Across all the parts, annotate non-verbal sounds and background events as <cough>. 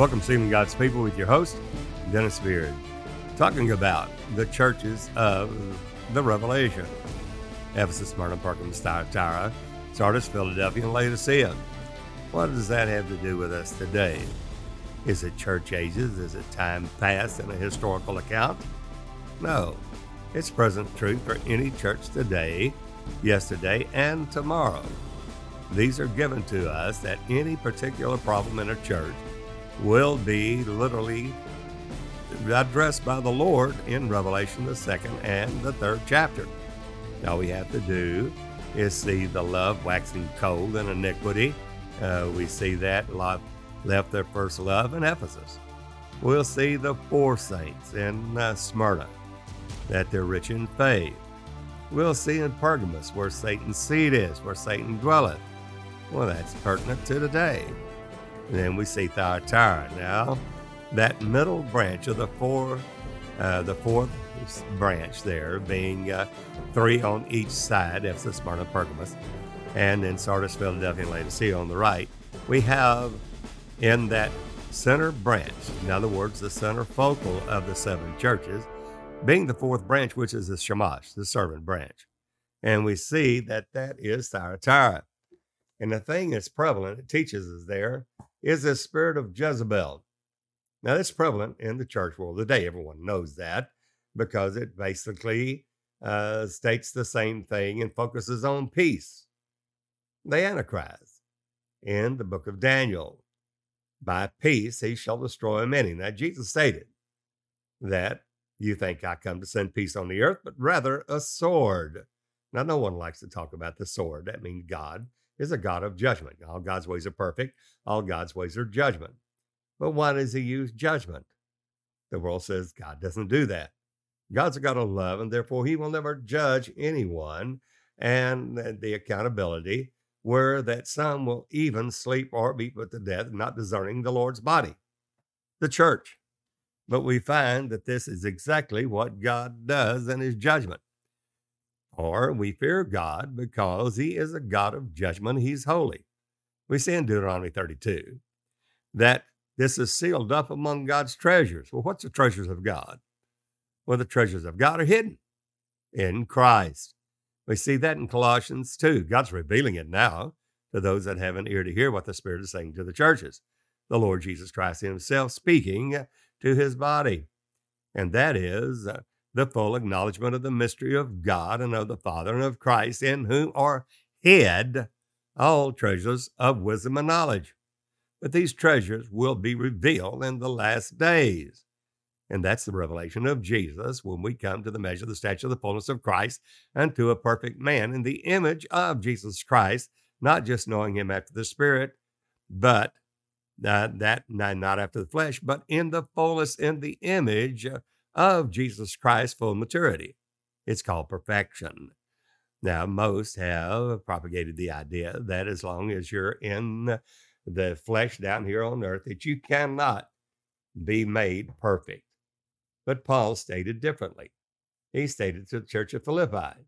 Welcome, Seeing God's People, with your host, Dennis Beard, talking about the churches of the Revelation Ephesus, Smyrna, Pergamum, Thyatira, Sardis, Philadelphia, and Laodicea. What does that have to do with us today? Is it church ages? Is it time past in a historical account? No. It's present truth for any church today, yesterday, and tomorrow. These are given to us that any particular problem in a church will be literally addressed by the Lord in Revelation, the second and the third chapter. All we have to do is see the love waxing cold in iniquity. Uh, we see that love left their first love in Ephesus. We'll see the four saints in uh, Smyrna, that they're rich in faith. We'll see in Pergamos where Satan's seat is, where Satan dwelleth. Well, that's pertinent to today. And then we see Thyatira. Now, that middle branch of the four, uh, the fourth branch there, being uh, three on each side, Ephesus, Smyrna, Pergamos, and then Sardis, Philadelphia, and Laodicea on the right, we have in that center branch, in other words, the center focal of the seven churches, being the fourth branch, which is the Shamash, the servant branch. And we see that that is Thyatira. And the thing that's prevalent, it teaches us there, is the spirit of Jezebel. Now, that's prevalent in the church world today. Everyone knows that because it basically uh, states the same thing and focuses on peace. The Antichrist in the book of Daniel. By peace he shall destroy many. Now, Jesus stated that you think I come to send peace on the earth, but rather a sword. Now, no one likes to talk about the sword. That means God is a God of judgment. All God's ways are perfect, all God's ways are judgment. But why does he use judgment? The world says God doesn't do that. God's a God of love, and therefore he will never judge anyone. And the accountability where that some will even sleep or be put to death, not discerning the Lord's body, the church. But we find that this is exactly what God does in his judgment. Or we fear God because he is a God of judgment, he's holy. We see in Deuteronomy 32 that this is sealed up among God's treasures. Well, what's the treasures of God? Well, the treasures of God are hidden in Christ. We see that in Colossians 2. God's revealing it now to those that have an ear to hear what the Spirit is saying to the churches. The Lord Jesus Christ Himself speaking to His body. And that is uh, the full acknowledgement of the mystery of God and of the Father and of Christ, in whom are hid all treasures of wisdom and knowledge. But these treasures will be revealed in the last days. And that's the revelation of Jesus when we come to the measure, of the stature, of the fullness of Christ, and to a perfect man in the image of Jesus Christ, not just knowing him after the Spirit, but uh, that not after the flesh, but in the fullness, in the image of Jesus Christ, full maturity. It's called perfection. Now, most have propagated the idea that as long as you're in the flesh down here on earth, that you cannot be made perfect. But Paul stated differently. He stated to the church of Philippi,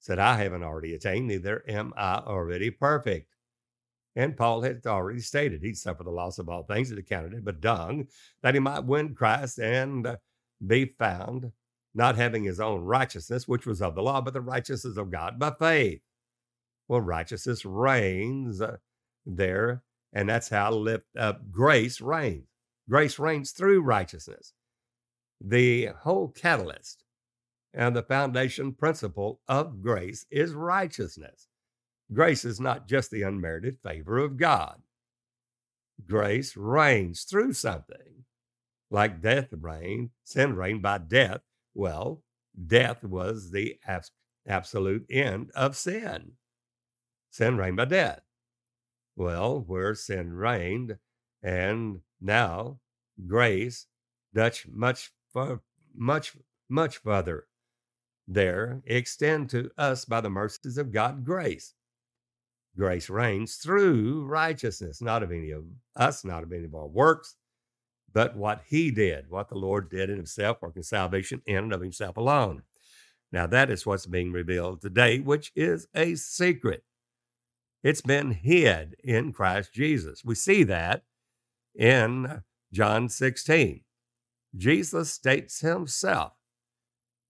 said, I haven't already attained, neither am I already perfect. And Paul had already stated he'd suffer the loss of all things that accounted it, but dung, that he might win Christ and be found, not having his own righteousness, which was of the law, but the righteousness of God by faith. Well, righteousness reigns uh, there, and that's how lift up grace reigns. Grace reigns through righteousness the whole catalyst and the foundation principle of grace is righteousness. Grace is not just the unmerited favor of God. Grace reigns through something. Like death reigned, sin reigned by death. Well, death was the abs- absolute end of sin. Sin reigned by death. Well, where sin reigned, and now grace, Dutch much much, much further there extend to us by the mercies of God grace. Grace reigns through righteousness, not of any of us, not of any of our works, but what He did, what the Lord did in Himself, working salvation in and of Himself alone. Now, that is what's being revealed today, which is a secret. It's been hid in Christ Jesus. We see that in John 16, Jesus states himself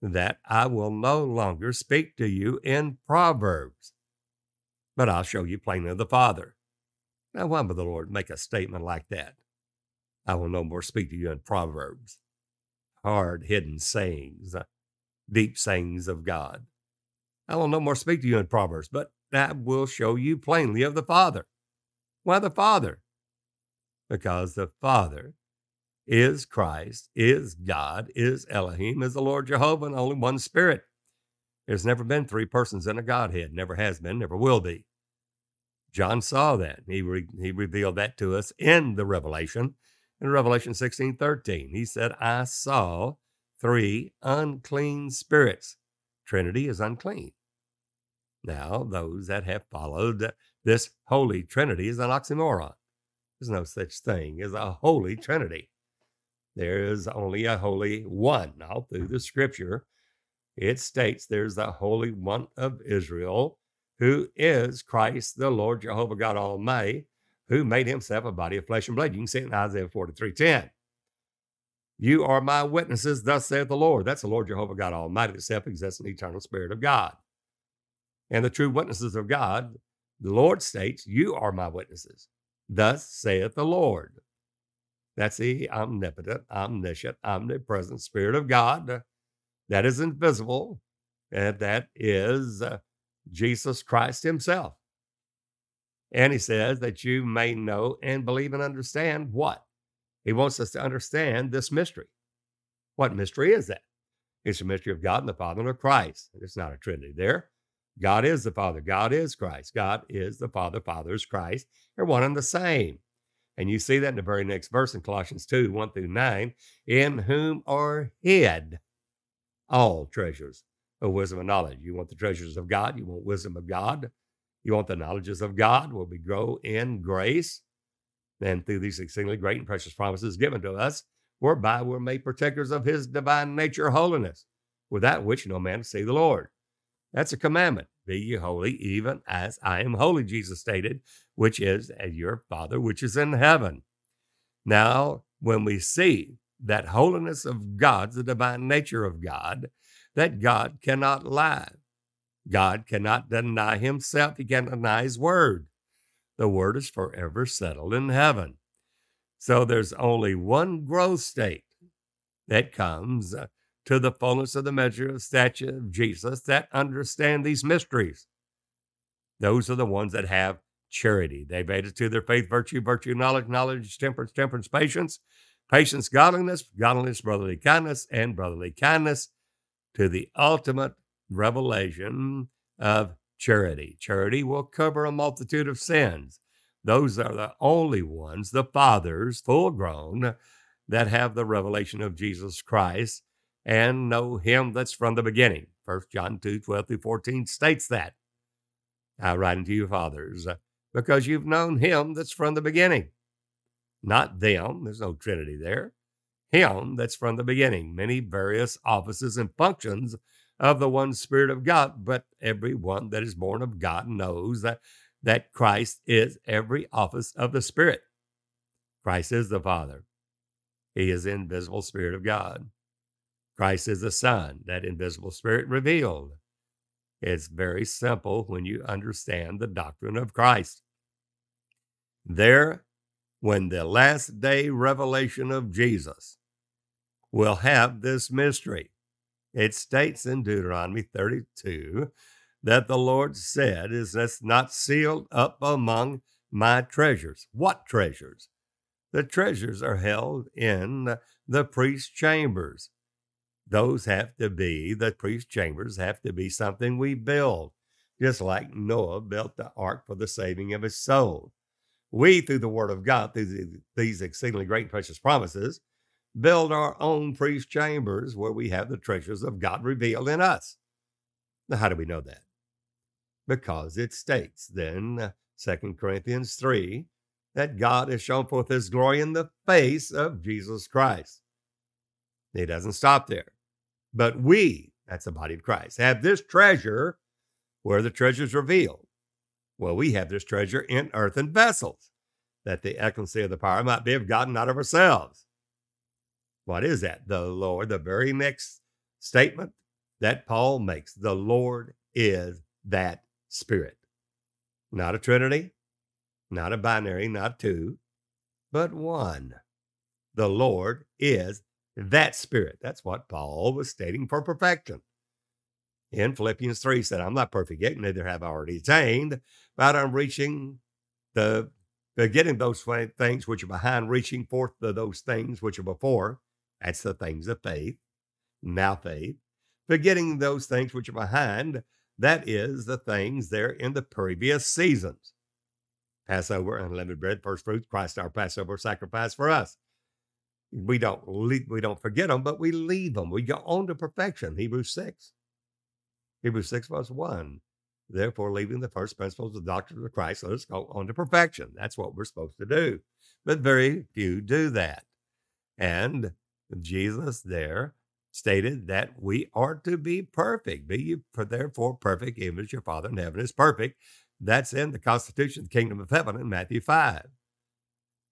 that I will no longer speak to you in Proverbs, but I'll show you plainly the Father. Now, why would the Lord make a statement like that? I will no more speak to you in Proverbs, hard hidden sayings, uh, deep sayings of God. I will no more speak to you in Proverbs, but I will show you plainly of the Father. Why the Father? Because the Father is Christ, is God, is Elohim, is the Lord Jehovah, and only one Spirit. There's never been three persons in a Godhead, never has been, never will be. John saw that. He, re- he revealed that to us in the Revelation. In Revelation 16 13, he said, I saw three unclean spirits. Trinity is unclean. Now, those that have followed this Holy Trinity is an oxymoron. There's no such thing as a Holy <laughs> Trinity. There is only a Holy One. Now, through the scripture, it states there's the Holy One of Israel, who is Christ, the Lord Jehovah God Almighty, who made himself a body of flesh and blood. You can see it in Isaiah 43 10. You are my witnesses, thus saith the Lord. That's the Lord Jehovah God Almighty, the self existent eternal Spirit of God. And the true witnesses of God, the Lord states, You are my witnesses. Thus saith the Lord. That's the omnipotent, omniscient, omnipresent Spirit of God that is invisible, and that is uh, Jesus Christ Himself. And He says that you may know and believe and understand what? He wants us to understand this mystery. What mystery is that? It's the mystery of God and the Father and of Christ. It's not a Trinity there. God is the Father. God is Christ. God is the Father. Father is Christ. They're one and the same. And you see that in the very next verse in Colossians 2 1 through 9, in whom are hid all treasures of wisdom and knowledge. You want the treasures of God, you want wisdom of God, you want the knowledges of God, where we grow in grace. And through these exceedingly great and precious promises given to us, whereby we're made partakers of his divine nature holiness, without which no man see the Lord. That's a commandment. Be ye holy, even as I am holy, Jesus stated, which is as your Father which is in heaven. Now, when we see that holiness of God, the divine nature of God, that God cannot lie, God cannot deny himself, he cannot deny his word. The word is forever settled in heaven. So there's only one growth state that comes uh, to the fullness of the measure of stature of Jesus that understand these mysteries. Those are the ones that have charity. They've added to their faith virtue, virtue, knowledge, knowledge, temperance, temperance, patience, patience, godliness, godliness, brotherly kindness, and brotherly kindness to the ultimate revelation of charity. Charity will cover a multitude of sins. Those are the only ones, the fathers, full grown, that have the revelation of Jesus Christ and know him that's from the beginning. 1 John 2 12 through 14 states that. I write unto you, fathers, because you've known him that's from the beginning. Not them, there's no Trinity there. Him that's from the beginning. Many various offices and functions of the one Spirit of God, but everyone that is born of God knows that, that Christ is every office of the Spirit. Christ is the Father. He is the invisible Spirit of God. Christ is the Son, that invisible Spirit revealed. It's very simple when you understand the doctrine of Christ. There, when the last day revelation of Jesus will have this mystery, it states in Deuteronomy 32 that the Lord said, Is this not sealed up among my treasures? What treasures? The treasures are held in the priest's chambers those have to be, the priest chambers have to be something we build, just like Noah built the ark for the saving of his soul. We, through the word of God, through these exceedingly great and precious promises, build our own priest chambers where we have the treasures of God revealed in us. Now, how do we know that? Because it states then, uh, 2 Corinthians 3, that God has shown forth his glory in the face of Jesus Christ. He doesn't stop there. But we, that's the body of Christ, have this treasure where the treasure is revealed. Well, we have this treasure in earthen vessels. that the excellency of the power might be of God not of ourselves. What is that? The Lord, the very next statement that Paul makes, the Lord is that Spirit. Not a Trinity, not a binary, not two, but one. The Lord is that Spirit. That's what Paul was stating for perfection. In Philippians 3 he said, I'm not perfect yet, neither have I already attained, but I'm reaching the getting those things which are behind, reaching forth to those things which are before. That's the things of faith, now faith. Forgetting those things which are behind, that is the things there in the previous seasons. Passover, unleavened bread, first fruits, Christ our Passover sacrifice for us. We don't leave, we don't forget them, but we leave them. We go on to perfection. Hebrews 6. Hebrews 6 verse 1. Therefore, leaving the first principles of the doctrine of Christ, let us go on to perfection. That's what we're supposed to do. But very few do that. And Jesus there stated that we are to be perfect. Be you therefore perfect, even as your Father in heaven is perfect. That's in the Constitution of the Kingdom of Heaven in Matthew 5.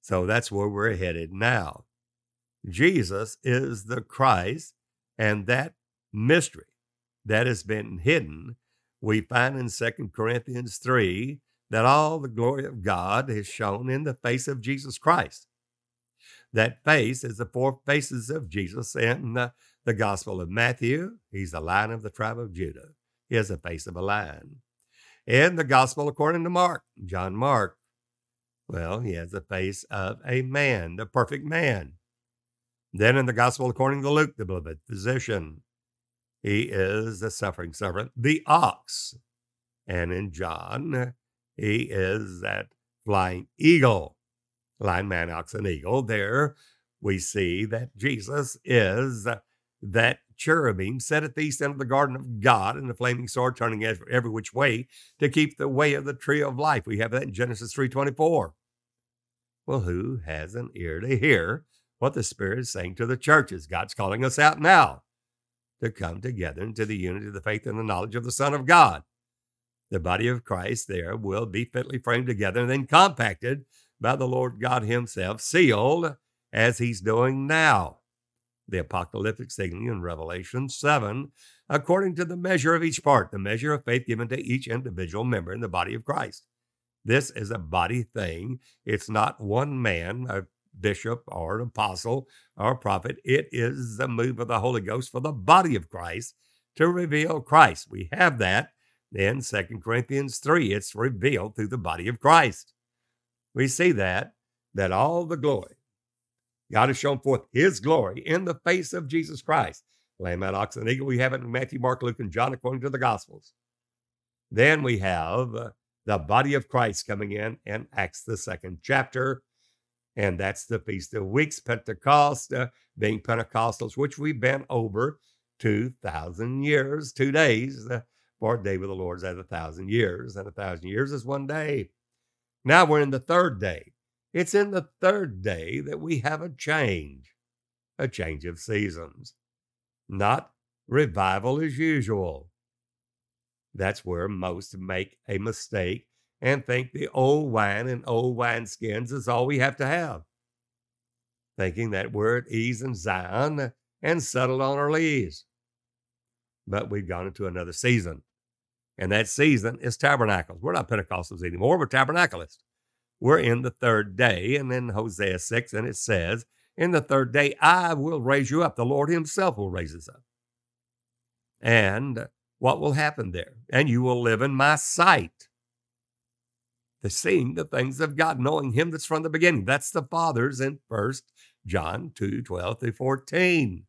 So that's where we're headed now. Jesus is the Christ, and that mystery that has been hidden, we find in 2 Corinthians 3 that all the glory of God is shown in the face of Jesus Christ. That face is the four faces of Jesus in the, the Gospel of Matthew. He's the lion of the tribe of Judah. He has the face of a lion. In the Gospel according to Mark, John Mark, well, he has the face of a man, the perfect man. Then in the Gospel according to Luke, the beloved physician, he is the suffering servant, the ox. And in John, he is that flying eagle, lion, man, ox, and eagle. There we see that Jesus is that cherubim set at the east end of the garden of God and the flaming sword turning every which way to keep the way of the tree of life. We have that in Genesis 3.24. Well, who has an ear to hear what the Spirit is saying to the churches? God's calling us out now to come together into the unity of the faith and the knowledge of the Son of God. The body of Christ there will be fitly framed together and then compacted by the Lord God Himself, sealed as He's doing now. The apocalyptic signaling in Revelation 7, according to the measure of each part, the measure of faith given to each individual member in the body of Christ. This is a body thing. It's not one man, a bishop or an apostle or prophet. It is the move of the Holy Ghost for the body of Christ to reveal Christ. We have that in Second Corinthians 3. It's revealed through the body of Christ. We see that, that all the glory, God has shown forth his glory in the face of Jesus Christ. Lamb, ox, and eagle, we have it in Matthew, Mark, Luke, and John according to the Gospels. Then we have uh, the body of Christ coming in in Acts, the second chapter, and that's the Feast of Weeks, Pentecost, uh, being Pentecostals, which we've been over 2,000 years, two days. Uh, for day with the Lord is a thousand years, and a thousand years is one day. Now we're in the third day. It's in the third day that we have a change, a change of seasons, not revival as usual. That's where most make a mistake and think the old wine and old wine skins is all we have to have. Thinking that we're at ease in Zion and settled on our lees. But we've gone into another season. And that season is tabernacles. We're not Pentecostals anymore, we're tabernacleists. We're in the third day. And then Hosea 6, and it says, In the third day, I will raise you up. The Lord Himself will raise us up. And what will happen there? And you will live in my sight the seeing the things of God, knowing Him that's from the beginning. That's the fathers in First John 2 12 through 14.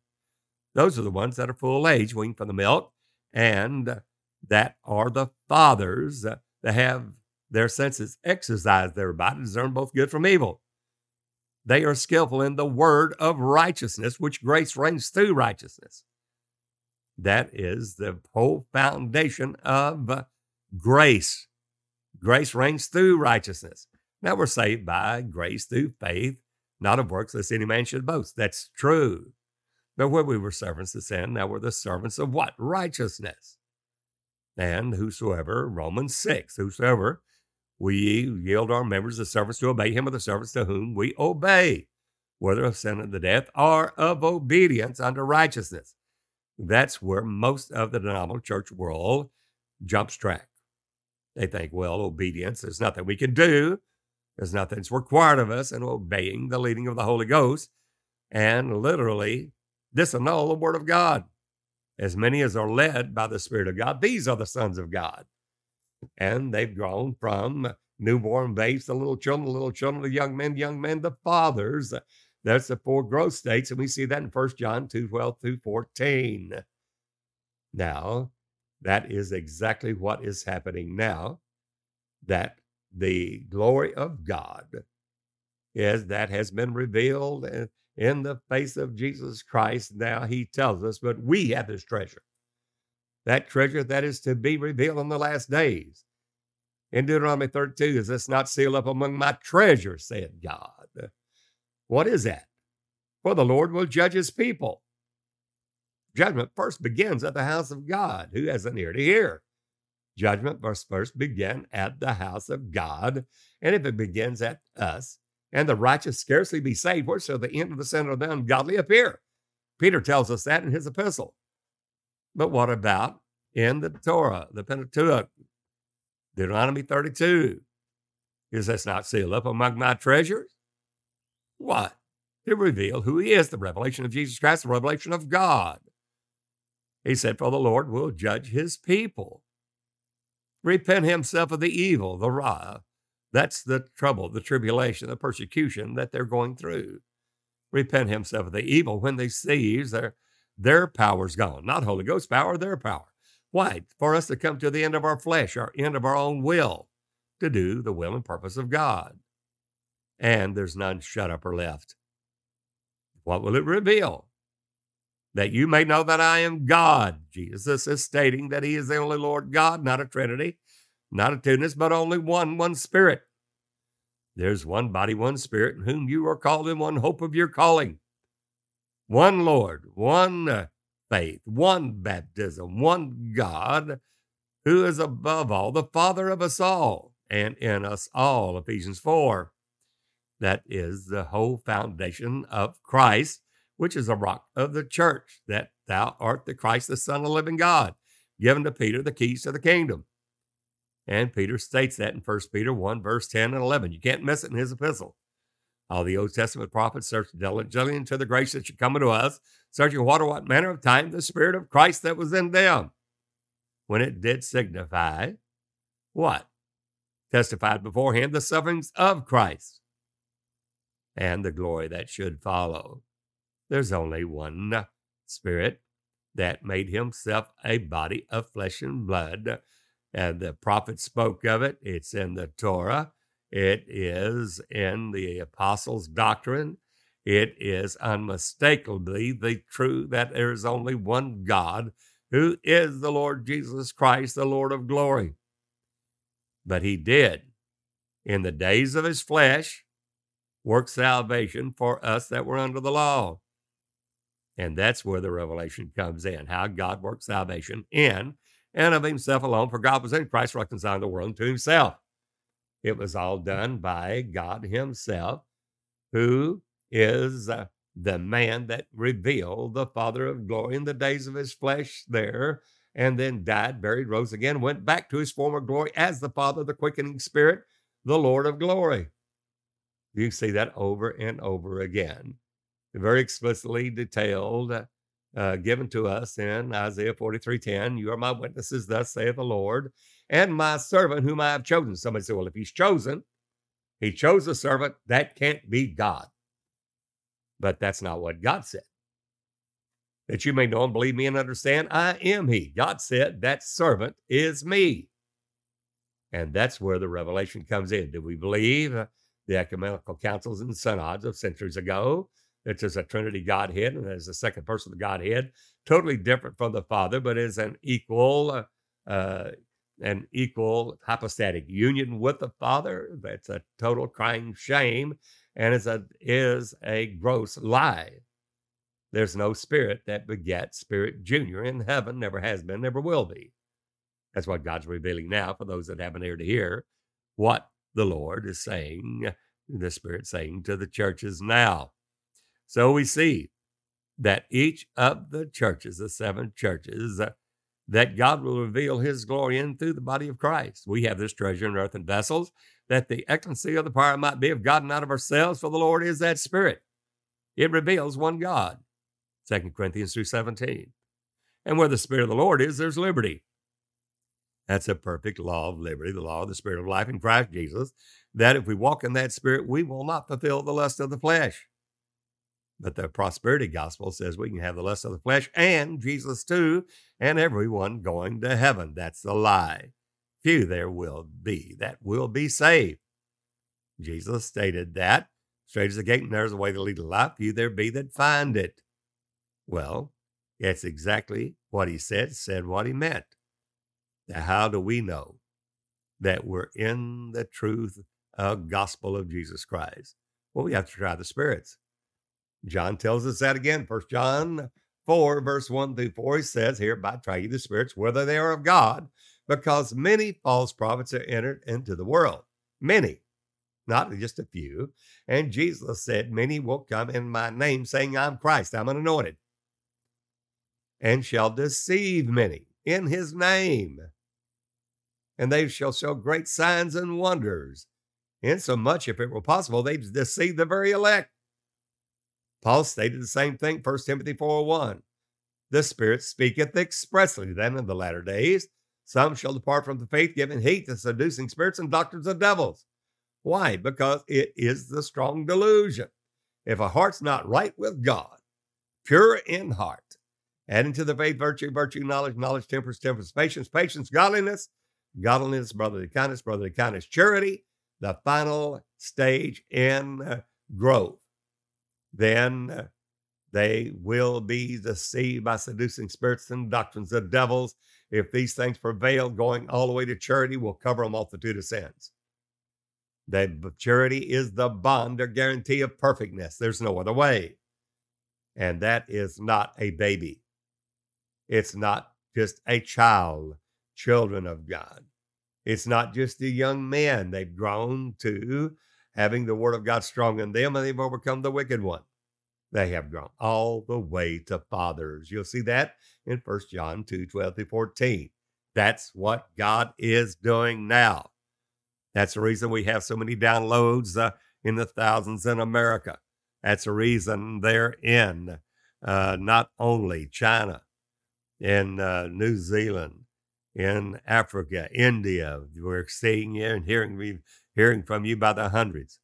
Those are the ones that are full age, weaned from the milk, and that are the fathers that have their senses exercised thereby to discern both good from evil. They are skillful in the word of righteousness, which grace reigns through righteousness. That is the whole foundation of grace. Grace reigns through righteousness. Now we're saved by grace through faith, not of works, lest any man should boast. That's true. But where we were servants of sin, now we're the servants of what? Righteousness. And whosoever, Romans 6, whosoever we yield our members as servants to obey him or the servants to whom we obey, whether of sin unto death or of obedience unto righteousness. That's where most of the denominational church world jumps track. They think, well, obedience, there's nothing we can do. There's nothing that's required of us in obeying the leading of the Holy Ghost. And literally disannul the Word of God. As many as are led by the Spirit of God, these are the sons of God. And they've grown from newborn babes to little children, little children to young men, young men to fathers. That's the four growth states. And we see that in 1 John 2 12 through 14. Now, that is exactly what is happening now. That the glory of God is that has been revealed eh, in the face of Jesus Christ. Now he tells us, but we have this treasure. That treasure that is to be revealed in the last days. In Deuteronomy 32, is this not sealed up among my treasures, said God? What is that? For the Lord will judge his people. Judgment first begins at the house of God. Who has an ear to hear? Judgment must first begin at the house of God. And if it begins at us, and the righteous scarcely be saved, where shall the end of the sin of the ungodly appear? Peter tells us that in his epistle. But what about in the Torah, the Pentateuch, Deuteronomy 32? Is this not sealed up among my treasures? What? To reveal who he is, the revelation of Jesus Christ, the revelation of God. He said, For the Lord will judge his people. Repent himself of the evil, the ra. That's the trouble, the tribulation, the persecution that they're going through. Repent himself of the evil when they seize their, their power's gone. Not Holy Ghost power, their power. Why? For us to come to the end of our flesh, our end of our own will, to do the will and purpose of God. And there's none shut up or left. What will it reveal? that you may know that I am God. Jesus is stating that he is the only Lord God, not a Trinity, not a twoness, but only one, one Spirit. There's one body, one Spirit, in whom you are called in one hope of your calling. One Lord, one uh, faith, one baptism, one God, who is above all, the Father of us all, and in us all, Ephesians 4. That is the whole foundation of Christ which is a rock of the church, that thou art the Christ, the Son of the living God, given to Peter the keys to the kingdom. And Peter states that in 1 Peter 1, verse 10 and 11. You can't miss it in his epistle. All the Old Testament prophets searched diligently into the grace that should come unto us, searching what or what manner of time the Spirit of Christ that was in them, when it did signify what? Testified beforehand the sufferings of Christ and the glory that should follow. There's only one Spirit that made himself a body of flesh and blood. And the prophet spoke of it. It's in the Torah. It is in the apostles' doctrine. It is unmistakably the truth that there is only one God who is the Lord Jesus Christ, the Lord of glory. But he did, in the days of his flesh, work salvation for us that were under the law. And that's where the revelation comes in how God works salvation in and of himself alone, for God was in Christ reconciling the world to himself. It was all done by God himself, who is uh, the man that revealed the Father of glory in the days of his flesh there, and then died, buried, rose again, went back to his former glory as the Father, the quickening Spirit, the Lord of glory. You see that over and over again very explicitly detailed, uh, given to us in Isaiah 43:10. You are my witnesses, thus saith the Lord, and my servant whom I have chosen. Somebody said, Well, if he's chosen, he chose a servant, that can't be God. But that's not what God said. That you may know and believe me and understand, I am he. God said, That servant is me. And that's where the revelation comes in. Do we believe the ecumenical councils and synods of centuries ago? It's just a Trinity Godhead, and there's a second person of the Godhead, totally different from the Father, but is an equal, uh, an equal hypostatic union with the Father. That's a total crying shame, and is a is a gross lie. There's no spirit that begets Spirit Junior in heaven, never has been, never will be. That's what God's revealing now for those that have an ear to hear what the Lord is saying, the Spirit saying to the churches now. So we see that each of the churches, the seven churches, uh, that God will reveal his glory in through the body of Christ. We have this treasure in earthen vessels, that the excellency of the power might be of God and not of ourselves, for the Lord is that Spirit. It reveals one God. 2 Corinthians 2.17. And where the Spirit of the Lord is, there's liberty. That's a perfect law of liberty, the law of the Spirit of life in Christ Jesus, that if we walk in that Spirit, we will not fulfill the lust of the flesh. But the prosperity gospel says we can have the lust of the flesh and Jesus too, and everyone going to heaven. That's the lie. Few there will be that will be saved. Jesus stated that. Straight as the gate, and there's a way to lead a life. Few there be that find it. Well, that's exactly what he said, said what he meant. Now, how do we know that we're in the truth of gospel of Jesus Christ? Well, we have to try the spirits. John tells us that again. First John 4, verse 1 through 4, he says, Hereby try ye the spirits, whether they are of God, because many false prophets are entered into the world. Many, not just a few. And Jesus said, Many will come in my name, saying, I'm Christ, I'm anointed, and shall deceive many in his name. And they shall show great signs and wonders, insomuch, if it were possible, they'd deceive the very elect. Paul stated the same thing, 1 Timothy 4 1. The Spirit speaketh expressly then in the latter days. Some shall depart from the faith, giving heed to seducing spirits and doctrines of devils. Why? Because it is the strong delusion. If a heart's not right with God, pure in heart, adding to the faith virtue, virtue, knowledge, knowledge, temperance, temperance, patience, patience, godliness, godliness, brotherly kindness, brotherly kindness, charity, the final stage in growth then they will be deceived by seducing spirits and doctrines of devils. If these things prevail, going all the way to charity will cover a multitude of sins. That charity is the bond or guarantee of perfectness. There's no other way. And that is not a baby. It's not just a child, children of God. It's not just the young men. They've grown to having the word of God strong in them, and they've overcome the wicked one. They have grown all the way to fathers. You'll see that in 1 John 2 12 through 14. That's what God is doing now. That's the reason we have so many downloads uh, in the thousands in America. That's the reason they're in uh, not only China, in uh, New Zealand, in Africa, India. We're seeing and hearing hearing from you by the hundreds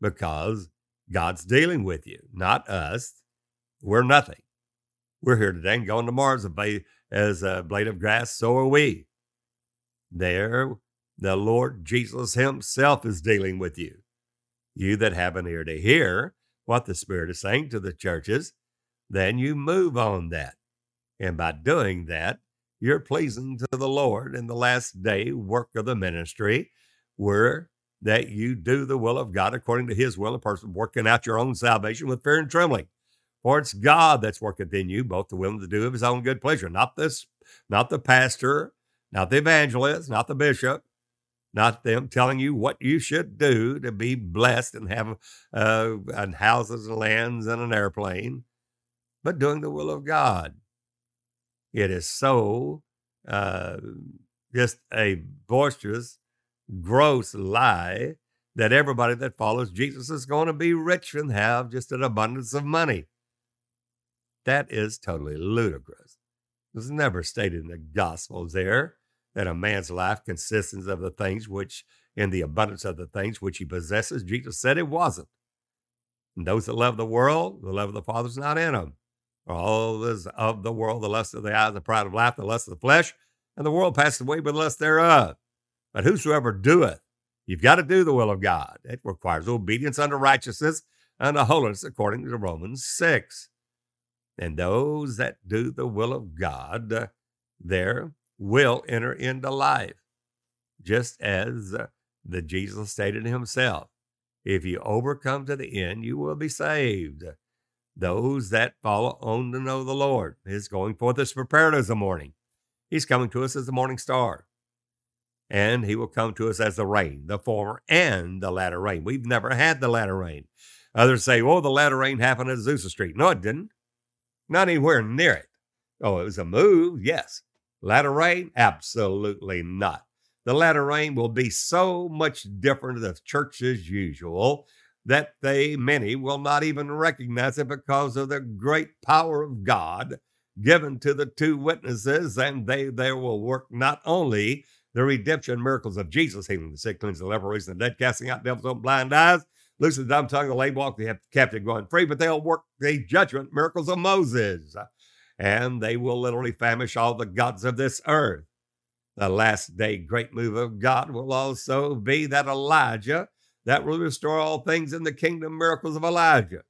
because God's dealing with you, not us. We're nothing. We're here today and going to Mars as a blade of grass, so are we. There, the Lord Jesus Himself is dealing with you. You that have an ear to hear what the Spirit is saying to the churches, then you move on that. And by doing that, you're pleasing to the Lord in the last day work of the ministry, where that you do the will of God according to his will, a person working out your own salvation with fear and trembling. For it's God that's working in you, both the will and the do of his own good pleasure, not this, not the pastor, not the evangelist, not the bishop, not them telling you what you should do to be blessed and have uh, and houses and lands and an airplane, but doing the will of God. It is so uh, just a boisterous gross lie that everybody that follows Jesus is going to be rich and have just an abundance of money. That is totally ludicrous. It's never stated in the Gospels there that a man's life consists of the things which, in the abundance of the things which he possesses. Jesus said it wasn't. And those that love the world, the love of the Father is not in them. All is of the world, the lust of the eyes, the pride of life, the lust of the flesh, and the world passes away with the lust thereof. But whosoever doeth, you've got to do the will of God. It requires obedience unto righteousness and a holiness, according to Romans 6. And those that do the will of God, uh, there will enter into life, just as uh, the Jesus stated himself. If you overcome to the end, you will be saved. Those that follow on to know the Lord. His going forth is prepared as the morning. He's coming to us as the morning star. And he will come to us as the rain, the former and the latter rain. We've never had the latter rain. Others say, oh, the latter rain happened at Azusa Street. No, it didn't. Not anywhere near it. Oh, it was a move, yes. Latter rain? Absolutely not. The latter rain will be so much different than the church as usual that they, many, will not even recognize it because of the great power of God given to the two witnesses, and they there will work not only the redemption miracles of Jesus, healing the sick, cleansing the leper, raising the dead, casting out devils, open blind eyes, loosing the dumb tongue, the lame walk, the captive going free, but they'll work the judgment miracles of Moses, and they will literally famish all the gods of this earth. The last day great move of God will also be that Elijah that will restore all things in the kingdom miracles of Elijah.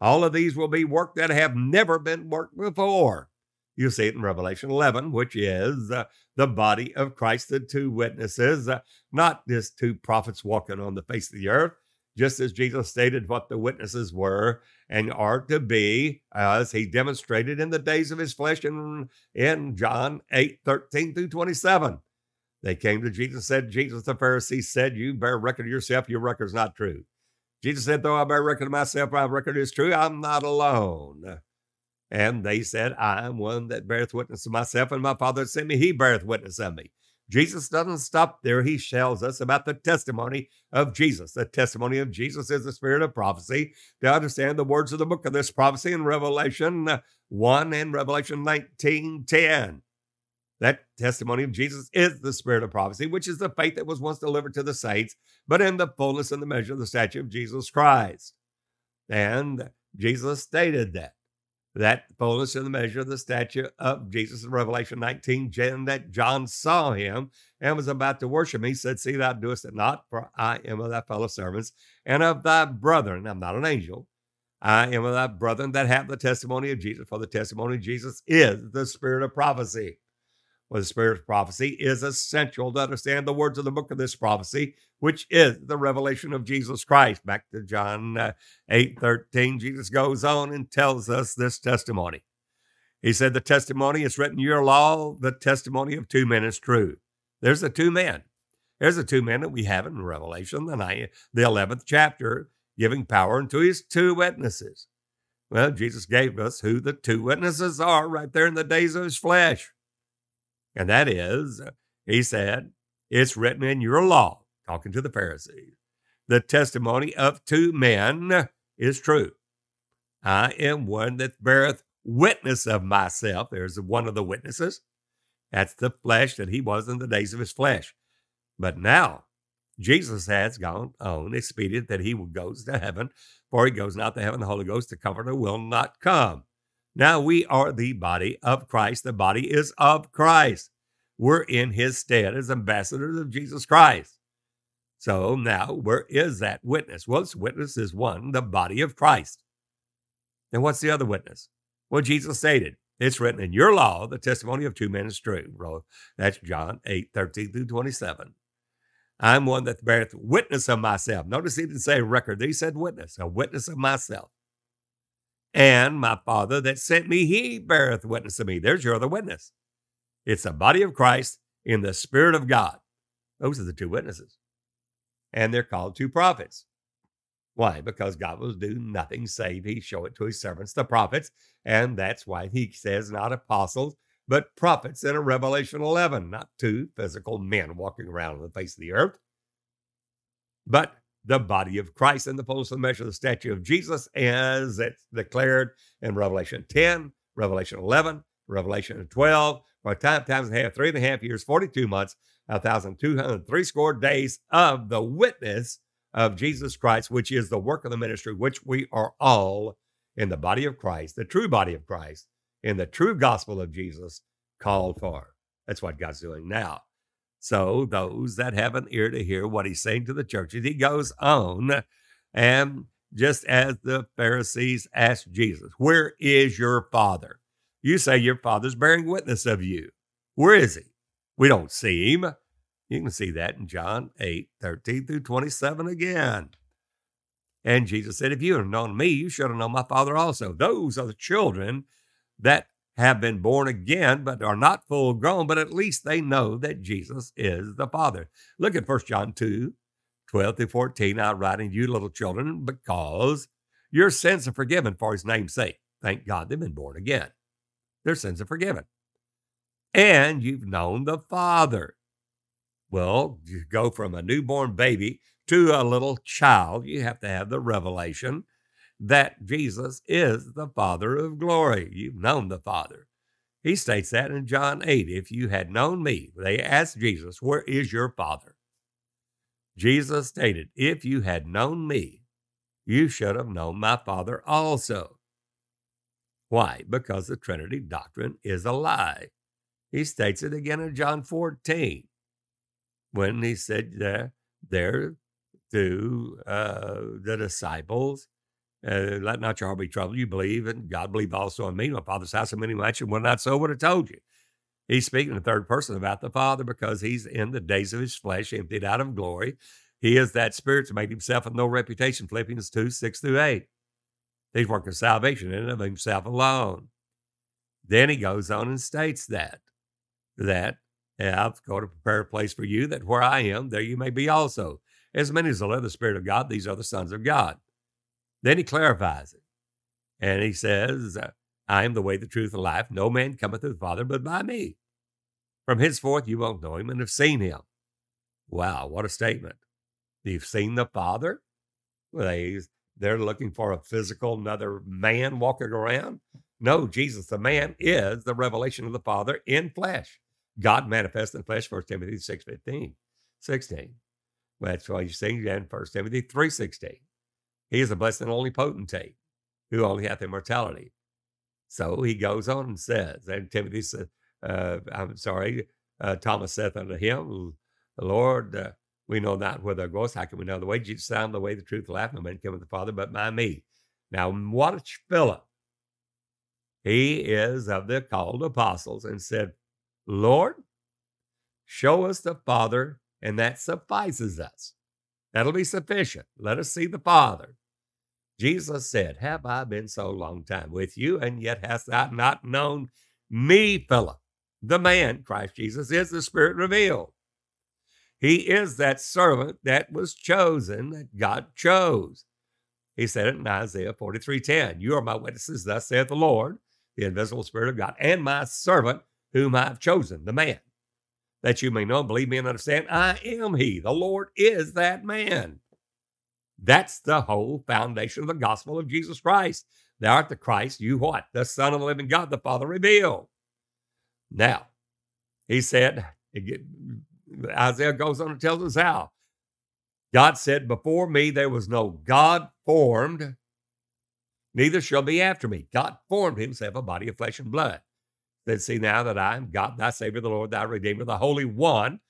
All of these will be work that have never been worked before. You see it in Revelation 11, which is uh, the body of Christ, the two witnesses, uh, not just two prophets walking on the face of the earth, just as Jesus stated what the witnesses were and are to be, as he demonstrated in the days of his flesh in, in John 8 13 through 27. They came to Jesus and said, Jesus, the Pharisees said, You bear record of yourself, your record is not true. Jesus said, Though I bear record of myself, my record is true, I'm not alone. And they said, I am one that beareth witness of myself, and my Father sent me, he beareth witness of me. Jesus doesn't stop there. He tells us about the testimony of Jesus. The testimony of Jesus is the spirit of prophecy. To understand the words of the book of this prophecy in Revelation uh, 1 and Revelation 19 10. That testimony of Jesus is the spirit of prophecy, which is the faith that was once delivered to the saints, but in the fullness and the measure of the stature of Jesus Christ. And Jesus stated that. That fullness in the measure of the stature of Jesus in Revelation 19, that John saw him and was about to worship him. He said, See, thou doest it not, for I am of thy fellow servants and of thy brethren. I'm not an angel. I am of thy brethren that have the testimony of Jesus, for the testimony of Jesus is the spirit of prophecy the spirit of prophecy is essential to understand the words of the book of this prophecy, which is the revelation of Jesus Christ. Back to John uh, 8 13, Jesus goes on and tells us this testimony. He said, The testimony is written in your law, the testimony of two men is true. There's the two men. There's the two men that we have in Revelation, the, ninth, the 11th chapter, giving power unto his two witnesses. Well, Jesus gave us who the two witnesses are right there in the days of his flesh. And that is, he said, it's written in your law, talking to the Pharisees. The testimony of two men is true. I am one that beareth witness of myself. There's one of the witnesses. That's the flesh that he was in the days of his flesh. But now Jesus has gone on, expedient that he goes to heaven, for he goes not to heaven, the Holy Ghost, the Comforter will not come. Now we are the body of Christ. The body is of Christ. We're in his stead as ambassadors of Jesus Christ. So now, where is that witness? Well, this witness is one, the body of Christ. And what's the other witness? Well, Jesus stated, it's written in your law, the testimony of two men is true. That's John 8, 13 through 27. I'm one that beareth witness of myself. Notice he didn't say record, he said witness, a witness of myself. And my Father that sent me, he beareth witness of me. There's your other witness. It's the body of Christ in the Spirit of God. Those are the two witnesses. And they're called two prophets. Why? Because God will do nothing save he show it to his servants, the prophets. And that's why he says not apostles, but prophets in a Revelation 11, not two physical men walking around on the face of the earth, but the body of Christ and the fullness of the measure of the statue of Jesus, as it's declared in Revelation 10, Revelation 11, Revelation 12, for a time times and a half, three and a half years, 42 months, 1,203 score days of the witness of Jesus Christ, which is the work of the ministry, which we are all in the body of Christ, the true body of Christ, in the true gospel of Jesus, called for. That's what God's doing now. So, those that have an ear to hear what he's saying to the churches, he goes on. And just as the Pharisees asked Jesus, Where is your father? You say your father's bearing witness of you. Where is he? We don't see him. You can see that in John 8, 13 through 27 again. And Jesus said, If you had known me, you should have known my Father also. Those are the children that have been born again, but are not full grown, but at least they know that Jesus is the Father. Look at 1 John 2, 12 through 14. I write in you, little children, because your sins are forgiven for his name's sake. Thank God they've been born again. Their sins are forgiven. And you've known the Father. Well, you go from a newborn baby to a little child, you have to have the revelation that Jesus is the Father of glory. You've known the Father. He states that in John 8. If you had known me, they asked Jesus, Where is your Father? Jesus stated, If you had known me, you should have known my Father also. Why? Because the Trinity doctrine is a lie. He states it again in John 14 when he said there, there to uh, the disciples, uh, let not your heart be troubled. You believe, and God believe also in me. My Father's house in many mansions. Well, not so would have told you. He's speaking in the third person about the Father because he's in the days of his flesh, emptied out of glory. He is that spirit to make himself of no reputation. Philippians 2, 6 through 8. He's working salvation in and of himself alone. Then he goes on and states that, that I've got to prepare a place for you, that where I am, there you may be also. As many as love the Spirit of God, these are the sons of God. Then he clarifies it. And he says, uh, I am the way, the truth, and life. No man cometh to the Father but by me. From henceforth you won't know him and have seen him. Wow, what a statement. You've seen the Father? Well, they, they're looking for a physical, another man walking around. No, Jesus, the man, is the revelation of the Father in flesh. God manifest in flesh, 1 Timothy 6 15, 16. That's why you see in 1 Timothy 3 16. He is the blessed and only potentate who only hath immortality. So he goes on and says, and Timothy said, uh, I'm sorry, uh, Thomas saith unto him, Lord, uh, we know not where thou goest. How can we know the way? Jesus said, I'm the way, the truth, the life. No man cometh the Father but by me. Now, watch Philip. He is of the called apostles and said, Lord, show us the Father, and that suffices us. That'll be sufficient. Let us see the Father. Jesus said, Have I been so long time with you, and yet hast thou not known me, Philip? The man, Christ Jesus, is the Spirit revealed. He is that servant that was chosen, that God chose. He said it in Isaiah 43:10. You are my witnesses, thus saith the Lord, the invisible Spirit of God, and my servant whom I have chosen, the man, that you may know, believe me, and understand I am he. The Lord is that man. That's the whole foundation of the gospel of Jesus Christ. Thou art the Christ, you what? The Son of the living God, the Father revealed. Now, he said, Isaiah goes on and tells us how. God said, Before me there was no God formed, neither shall be after me. God formed himself a body of flesh and blood. Then see now that I am God, thy Savior, the Lord, thy Redeemer, the Holy One.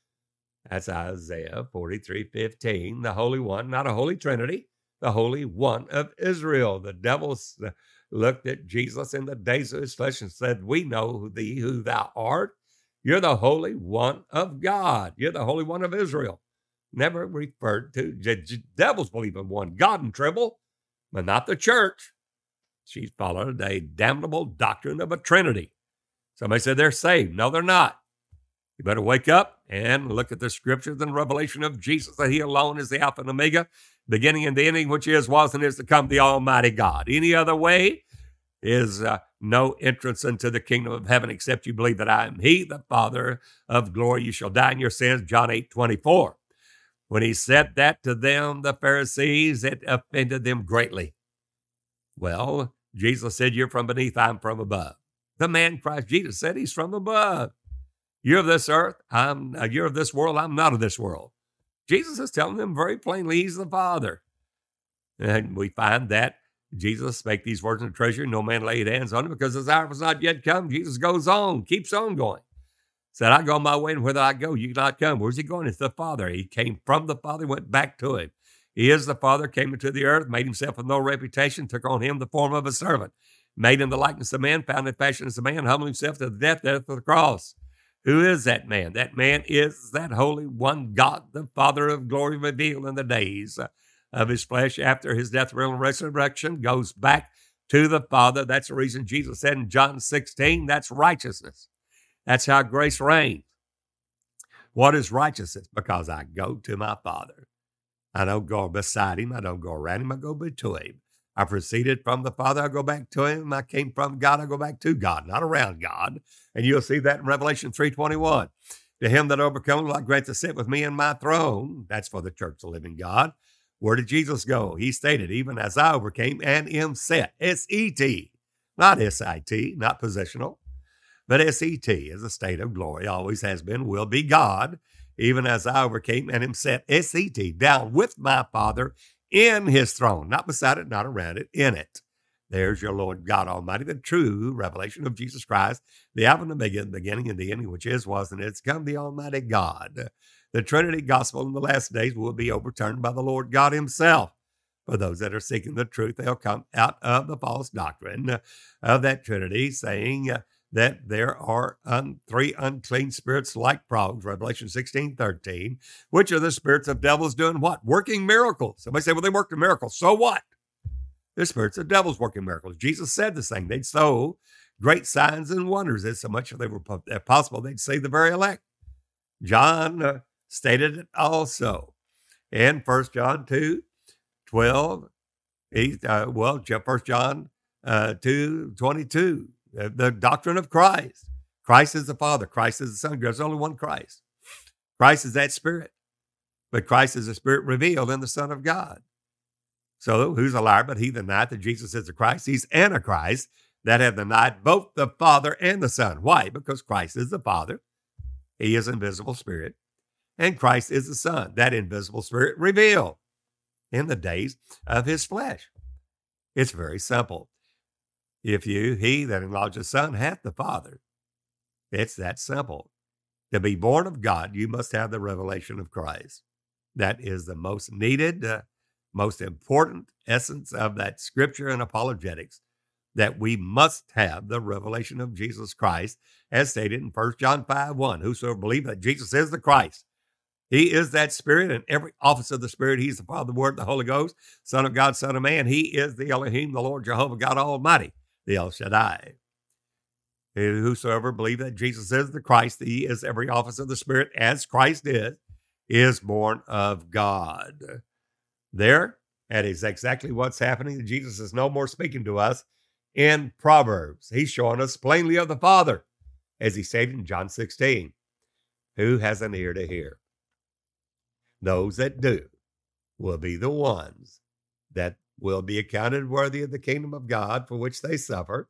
That's Isaiah 43 15, the Holy One, not a Holy Trinity, the Holy One of Israel. The devil looked at Jesus in the days of his flesh and said, We know thee, who thou art. You're the Holy One of God. You're the Holy One of Israel. Never referred to. Devils believe in one God and tremble, but not the church. She's followed a damnable doctrine of a Trinity. Somebody said they're saved. No, they're not. You better wake up and look at the scriptures and revelation of Jesus that He alone is the Alpha and Omega, beginning and the ending, which is, was, and is to come, the Almighty God. Any other way is uh, no entrance into the kingdom of heaven except you believe that I am He, the Father of glory. You shall die in your sins, John 8 24. When He said that to them, the Pharisees, it offended them greatly. Well, Jesus said, You're from beneath, I'm from above. The man Christ Jesus said he's from above. You're of this earth. I'm. Uh, you're of this world. I'm not of this world. Jesus is telling them very plainly he's the Father. And we find that Jesus spake these words in the treasury. No man laid hands on him because his hour was not yet come. Jesus goes on, keeps on going. Said, I go my way, and whither I go, you cannot come. Where's he going? It's the Father. He came from the Father, went back to him. He is the Father, came into the earth, made himself of no reputation, took on him the form of a servant made in the likeness of man, found in fashion as a man, humbled himself to the death, death of the cross. Who is that man? That man is that Holy One God, the Father of glory, revealed in the days of his flesh after his death, burial, and resurrection, goes back to the Father. That's the reason Jesus said in John 16, that's righteousness. That's how grace reigns. What is righteousness? Because I go to my Father. I don't go beside him. I don't go around him. I go between him. I proceeded from the Father. I go back to him. I came from God. I go back to God, not around God. And you'll see that in Revelation 3.21. To him that overcomes, I grant to sit with me in my throne. That's for the church the living God. Where did Jesus go? He stated, even as I overcame and am set. S-E-T, not S-I-T, not positional, but S-E-T is a state of glory, always has been, will be God, even as I overcame and am set, S-E-T, down with my Father in his throne, not beside it, not around it, in it. There's your Lord God Almighty, the true revelation of Jesus Christ, the Alpha and Omega, the beginning and the ending, which is, was, and is come, the Almighty God. The Trinity gospel in the last days will be overturned by the Lord God Himself. For those that are seeking the truth, they'll come out of the false doctrine of that Trinity, saying that there are un- three unclean spirits like frogs, Revelation 16, 13, which are the spirits of devils doing what? Working miracles. Somebody say, well, they worked a miracle. So what? The spirits of devils working miracles. Jesus said the same. They'd sow great signs and wonders, as so much as they were possible, they'd save the very elect. John uh, stated it also in 1 John 2, 12. He, uh, well, 1 John uh, 2, 22, uh, the doctrine of Christ. Christ is the Father. Christ is the Son. There's only one Christ. Christ is that Spirit, but Christ is the Spirit revealed in the Son of God. So who's a liar but he that denieth that Jesus is the Christ? He's Antichrist that have denied both the Father and the Son. Why? Because Christ is the Father. He is invisible spirit. And Christ is the Son, that invisible spirit revealed in the days of his flesh. It's very simple. If you, he that acknowledges the Son, hath the Father. It's that simple. To be born of God, you must have the revelation of Christ. That is the most needed uh, most important essence of that scripture and apologetics that we must have the revelation of Jesus Christ, as stated in 1 John 5 1. Whosoever believes that Jesus is the Christ, he is that Spirit, and every office of the Spirit, He's the Father, the Word, the Holy Ghost, Son of God, Son of Man. He is the Elohim, the Lord Jehovah God Almighty, the El Shaddai. Whosoever believes that Jesus is the Christ, He is every office of the Spirit, as Christ is, is born of God. There, that is exactly what's happening. Jesus is no more speaking to us in Proverbs. He's showing us plainly of the Father, as he said in John 16. Who has an ear to hear? Those that do will be the ones that will be accounted worthy of the kingdom of God for which they suffer.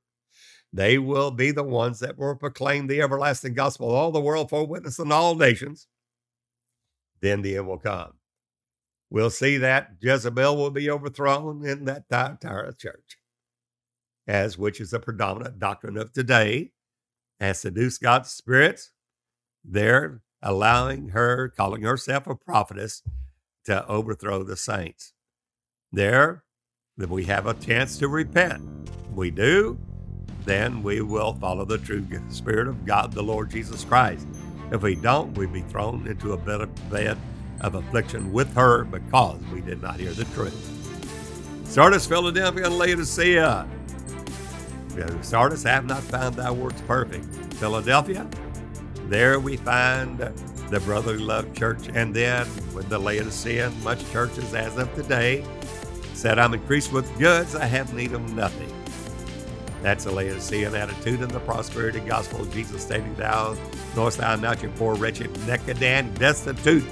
They will be the ones that will proclaim the everlasting gospel of all the world for witness in all nations. Then the end will come. We'll see that Jezebel will be overthrown in that Thyatira church, as which is the predominant doctrine of today, has seduced God's spirits. They're allowing her, calling herself a prophetess, to overthrow the saints. There, that we have a chance to repent. We do, then we will follow the true Spirit of God, the Lord Jesus Christ. If we don't, we'd be thrown into a bed of, affliction with her because we did not hear the truth. Sardis, Philadelphia, and Laodicea. Sardis have not found thy works perfect. Philadelphia, there we find the brotherly love church. And then with the Laodicean, much churches as of today said, I'm increased with goods, I have need of nothing. That's a Laodicean attitude in the prosperity gospel of Jesus stating, Thou knowest thou not your poor, wretched, naked, and destitute.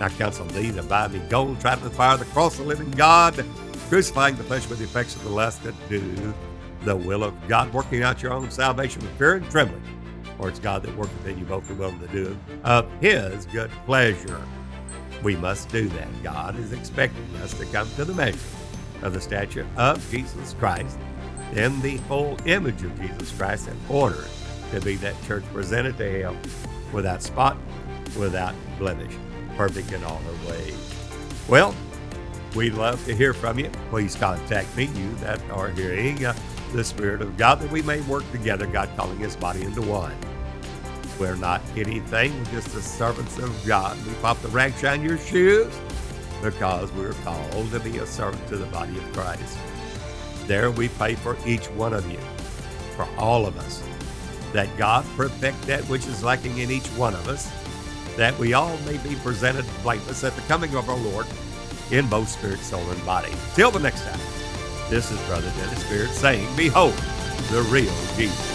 I counsel thee to buy me gold, tried with fire, the cross of the living God, crucifying the flesh with the effects of the lust that do the will of God, working out your own salvation with fear and trembling. For it's God that worketh in you both the will and the doing of his good pleasure. We must do that. God is expecting us to come to the measure of the stature of Jesus Christ in the whole image of Jesus Christ in order to be that church presented to him without spot, without blemish perfect in all her ways. Well, we'd love to hear from you. Please contact me, you that are hearing uh, the Spirit of God, that we may work together, God calling his body into one. We're not anything, we're just the servants of God. We pop the rags on your shoes because we're called to be a servant to the body of Christ. There we pray for each one of you, for all of us, that God perfect that which is lacking in each one of us, that we all may be presented blameless at the coming of our Lord in both spirit, soul, and body. Till the next time, this is Brother Dennis Beard saying, Behold the real Jesus.